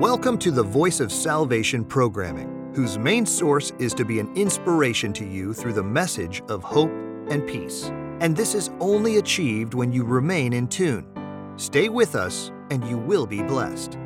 Welcome to the Voice of Salvation programming, whose main source is to be an inspiration to you through the message of hope and peace. And this is only achieved when you remain in tune. Stay with us, and you will be blessed.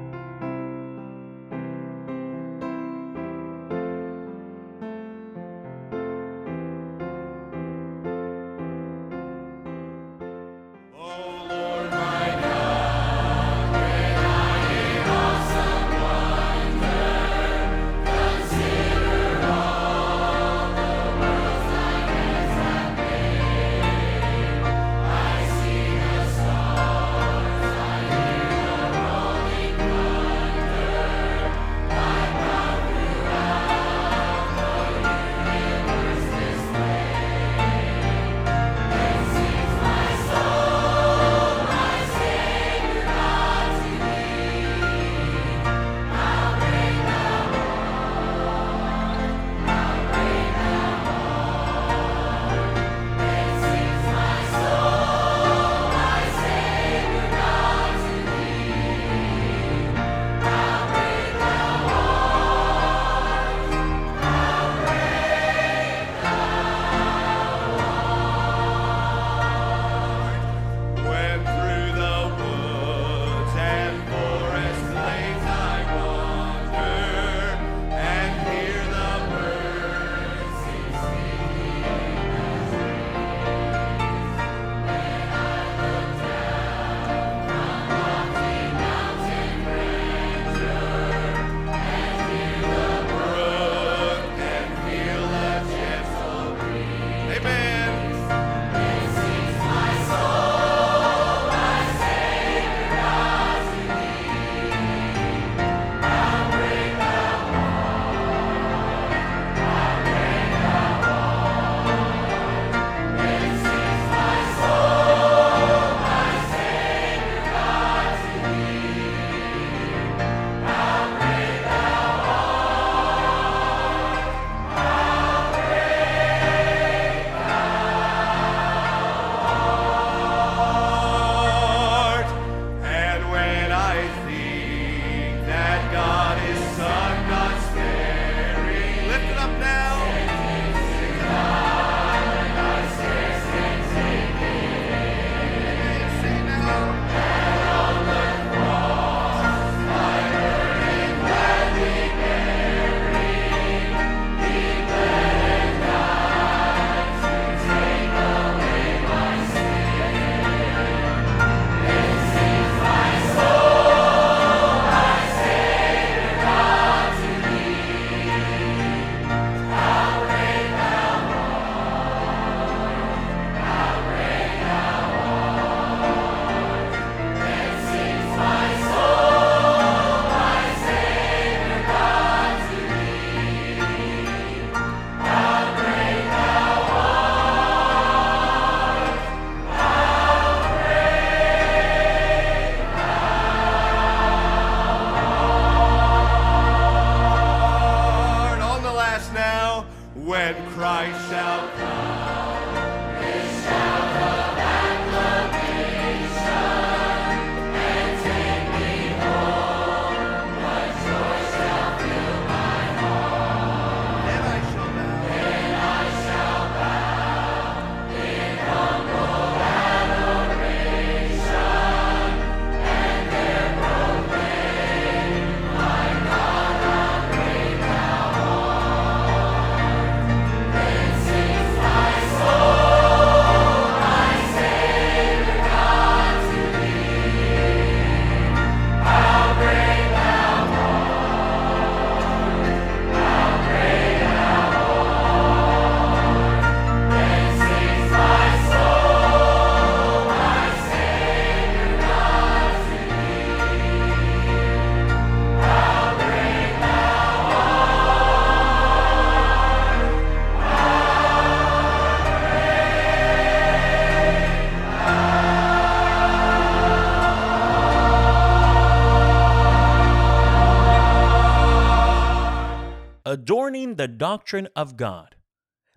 the doctrine of God.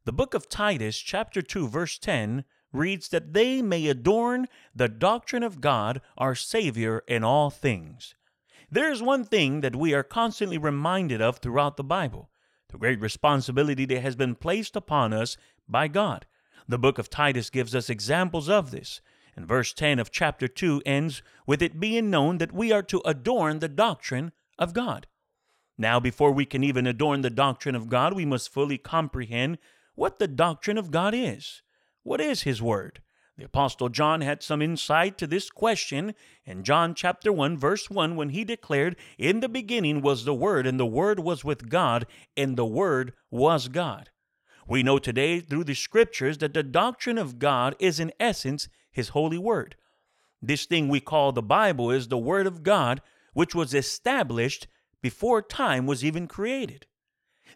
The book of Titus, chapter 2, verse 10, reads that they may adorn the doctrine of God, our Savior, in all things. There is one thing that we are constantly reminded of throughout the Bible the great responsibility that has been placed upon us by God. The book of Titus gives us examples of this. And verse 10 of chapter 2 ends with it being known that we are to adorn the doctrine of God. Now, before we can even adorn the doctrine of God, we must fully comprehend what the doctrine of God is. What is His Word? The Apostle John had some insight to this question in John chapter 1, verse 1, when he declared, In the beginning was the Word, and the Word was with God, and the Word was God. We know today through the Scriptures that the doctrine of God is in essence His holy Word. This thing we call the Bible is the Word of God, which was established before time was even created.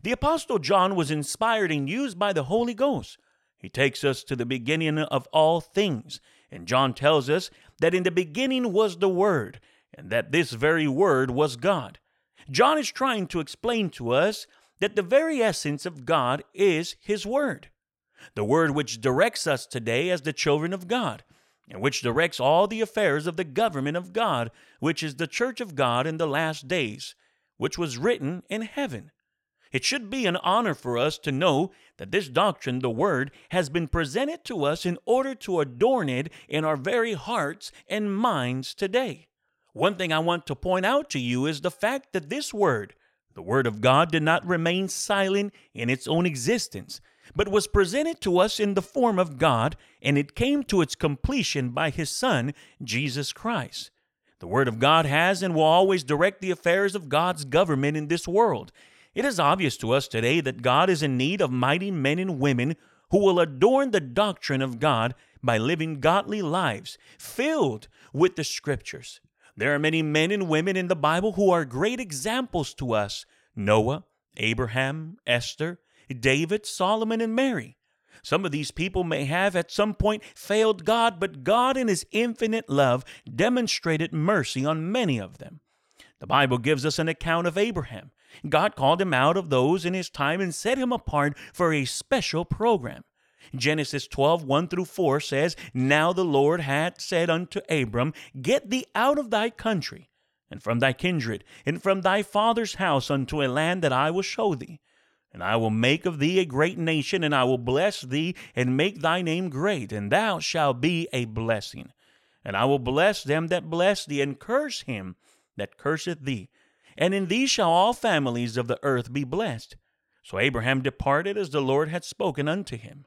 The Apostle John was inspired and used by the Holy Ghost he takes us to the beginning of all things. And John tells us that in the beginning was the Word, and that this very Word was God. John is trying to explain to us that the very essence of God is His Word, the Word which directs us today as the children of God, and which directs all the affairs of the government of God, which is the church of God in the last days, which was written in heaven. It should be an honor for us to know that this doctrine, the Word, has been presented to us in order to adorn it in our very hearts and minds today. One thing I want to point out to you is the fact that this Word, the Word of God, did not remain silent in its own existence, but was presented to us in the form of God, and it came to its completion by His Son, Jesus Christ. The Word of God has and will always direct the affairs of God's government in this world. It is obvious to us today that God is in need of mighty men and women who will adorn the doctrine of God by living godly lives filled with the scriptures. There are many men and women in the Bible who are great examples to us Noah, Abraham, Esther, David, Solomon, and Mary. Some of these people may have at some point failed God, but God, in His infinite love, demonstrated mercy on many of them. The Bible gives us an account of Abraham. God called him out of those in his time and set him apart for a special program. Genesis 12, 1 through 4 says, Now the Lord had said unto Abram, Get thee out of thy country, and from thy kindred, and from thy father's house unto a land that I will show thee. And I will make of thee a great nation, and I will bless thee, and make thy name great, and thou shalt be a blessing. And I will bless them that bless thee, and curse him that curseth thee and in thee shall all families of the earth be blessed. So Abraham departed as the Lord had spoken unto him.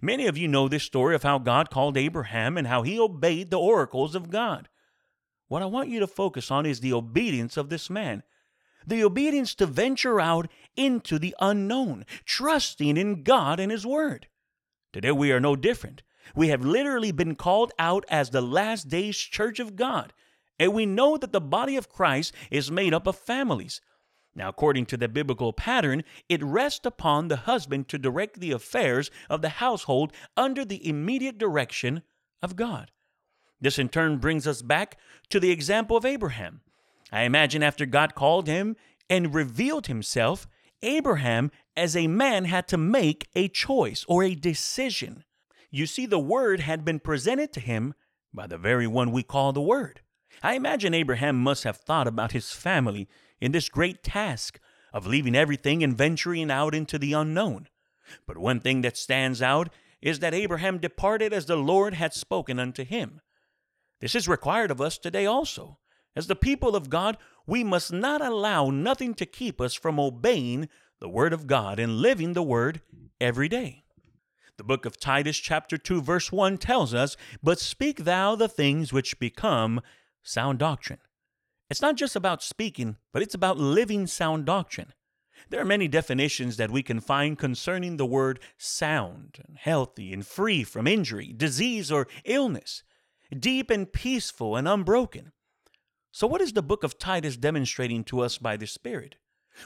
Many of you know this story of how God called Abraham and how he obeyed the oracles of God. What I want you to focus on is the obedience of this man. The obedience to venture out into the unknown, trusting in God and His Word. Today we are no different. We have literally been called out as the last days church of God, and we know that the body of Christ is made up of families. Now, according to the biblical pattern, it rests upon the husband to direct the affairs of the household under the immediate direction of God. This in turn brings us back to the example of Abraham. I imagine after God called him and revealed himself, Abraham as a man had to make a choice or a decision. You see, the word had been presented to him by the very one we call the Word. I imagine Abraham must have thought about his family in this great task of leaving everything and venturing out into the unknown. But one thing that stands out is that Abraham departed as the Lord had spoken unto him. This is required of us today also. As the people of God, we must not allow nothing to keep us from obeying the Word of God and living the Word every day. The book of Titus, chapter 2, verse 1 tells us, But speak thou the things which become sound doctrine. It's not just about speaking, but it's about living sound doctrine. There are many definitions that we can find concerning the word sound, and healthy, and free from injury, disease, or illness, deep and peaceful and unbroken. So, what is the book of Titus demonstrating to us by the Spirit?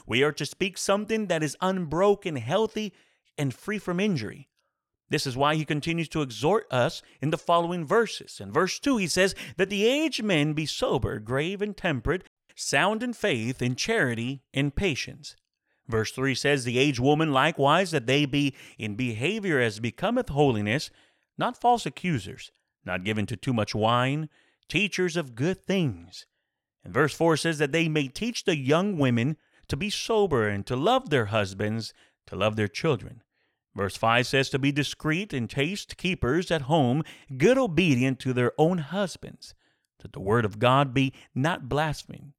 We are to speak something that is unbroken, healthy, and free from injury. This is why he continues to exhort us in the following verses. In verse 2, he says, That the aged men be sober, grave, and temperate, sound in faith, in charity, in patience. Verse 3 says, The aged woman likewise, that they be in behavior as becometh holiness, not false accusers, not given to too much wine, teachers of good things. And verse 4 says that they may teach the young women to be sober and to love their husbands, to love their children. Verse 5 says to be discreet and chaste keepers at home, good obedient to their own husbands, that the word of God be not blasphemed.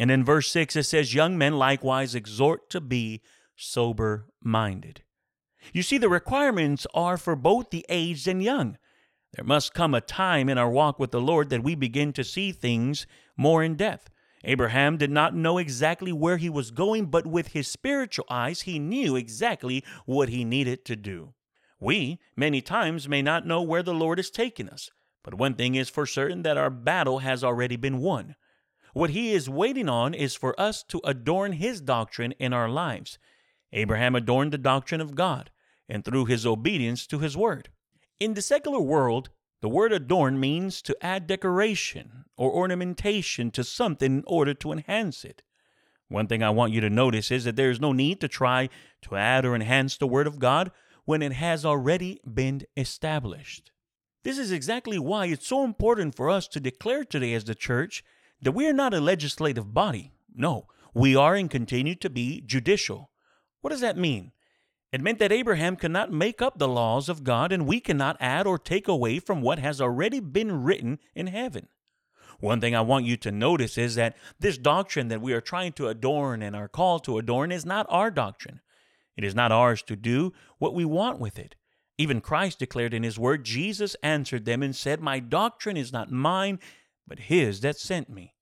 And in verse 6 it says, Young men likewise exhort to be sober minded. You see, the requirements are for both the aged and young. There must come a time in our walk with the Lord that we begin to see things more in depth. Abraham did not know exactly where he was going, but with his spiritual eyes, he knew exactly what he needed to do. We, many times, may not know where the Lord is taking us, but one thing is for certain that our battle has already been won. What he is waiting on is for us to adorn his doctrine in our lives. Abraham adorned the doctrine of God, and through his obedience to his word. In the secular world, the word adorn means to add decoration or ornamentation to something in order to enhance it. One thing I want you to notice is that there is no need to try to add or enhance the Word of God when it has already been established. This is exactly why it's so important for us to declare today as the church that we are not a legislative body. No, we are and continue to be judicial. What does that mean? It meant that Abraham could not make up the laws of God, and we cannot add or take away from what has already been written in heaven. One thing I want you to notice is that this doctrine that we are trying to adorn and are called to adorn is not our doctrine. It is not ours to do what we want with it. Even Christ declared in his word, Jesus answered them and said, My doctrine is not mine, but his that sent me.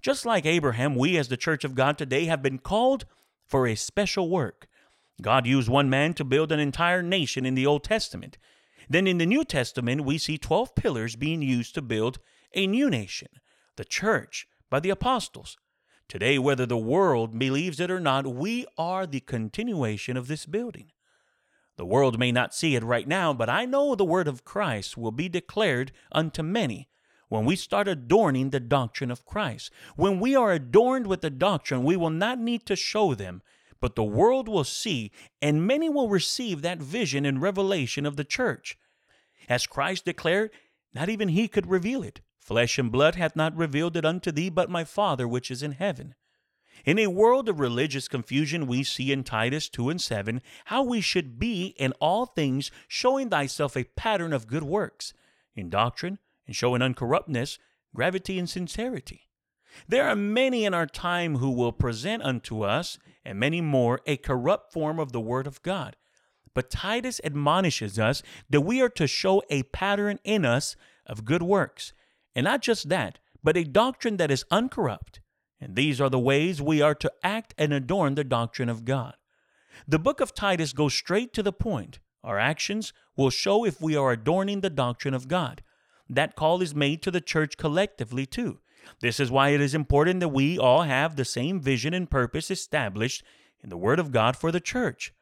Just like Abraham, we as the church of God today have been called for a special work. God used one man to build an entire nation in the Old Testament. Then in the New Testament, we see 12 pillars being used to build a new nation, the church, by the apostles. Today, whether the world believes it or not, we are the continuation of this building. The world may not see it right now, but I know the word of Christ will be declared unto many when we start adorning the doctrine of Christ. When we are adorned with the doctrine, we will not need to show them but the world will see, and many will receive that vision and revelation of the church. As Christ declared, not even he could reveal it. Flesh and blood hath not revealed it unto thee, but my Father which is in heaven. In a world of religious confusion, we see in Titus 2 and 7 how we should be in all things, showing thyself a pattern of good works, in doctrine, and showing uncorruptness, gravity, and sincerity. There are many in our time who will present unto us, and many more, a corrupt form of the Word of God. But Titus admonishes us that we are to show a pattern in us of good works, and not just that, but a doctrine that is uncorrupt. And these are the ways we are to act and adorn the doctrine of God. The book of Titus goes straight to the point. Our actions will show if we are adorning the doctrine of God. That call is made to the church collectively, too. This is why it is important that we all have the same vision and purpose established in the Word of God for the church.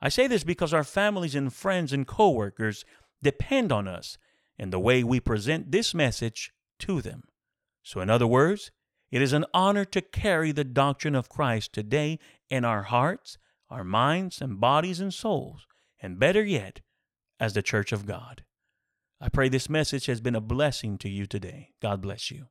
I say this because our families and friends and coworkers depend on us and the way we present this message to them. So, in other words, it is an honor to carry the doctrine of Christ today in our hearts, our minds, and bodies and souls, and better yet, as the church of God. I pray this message has been a blessing to you today. God bless you.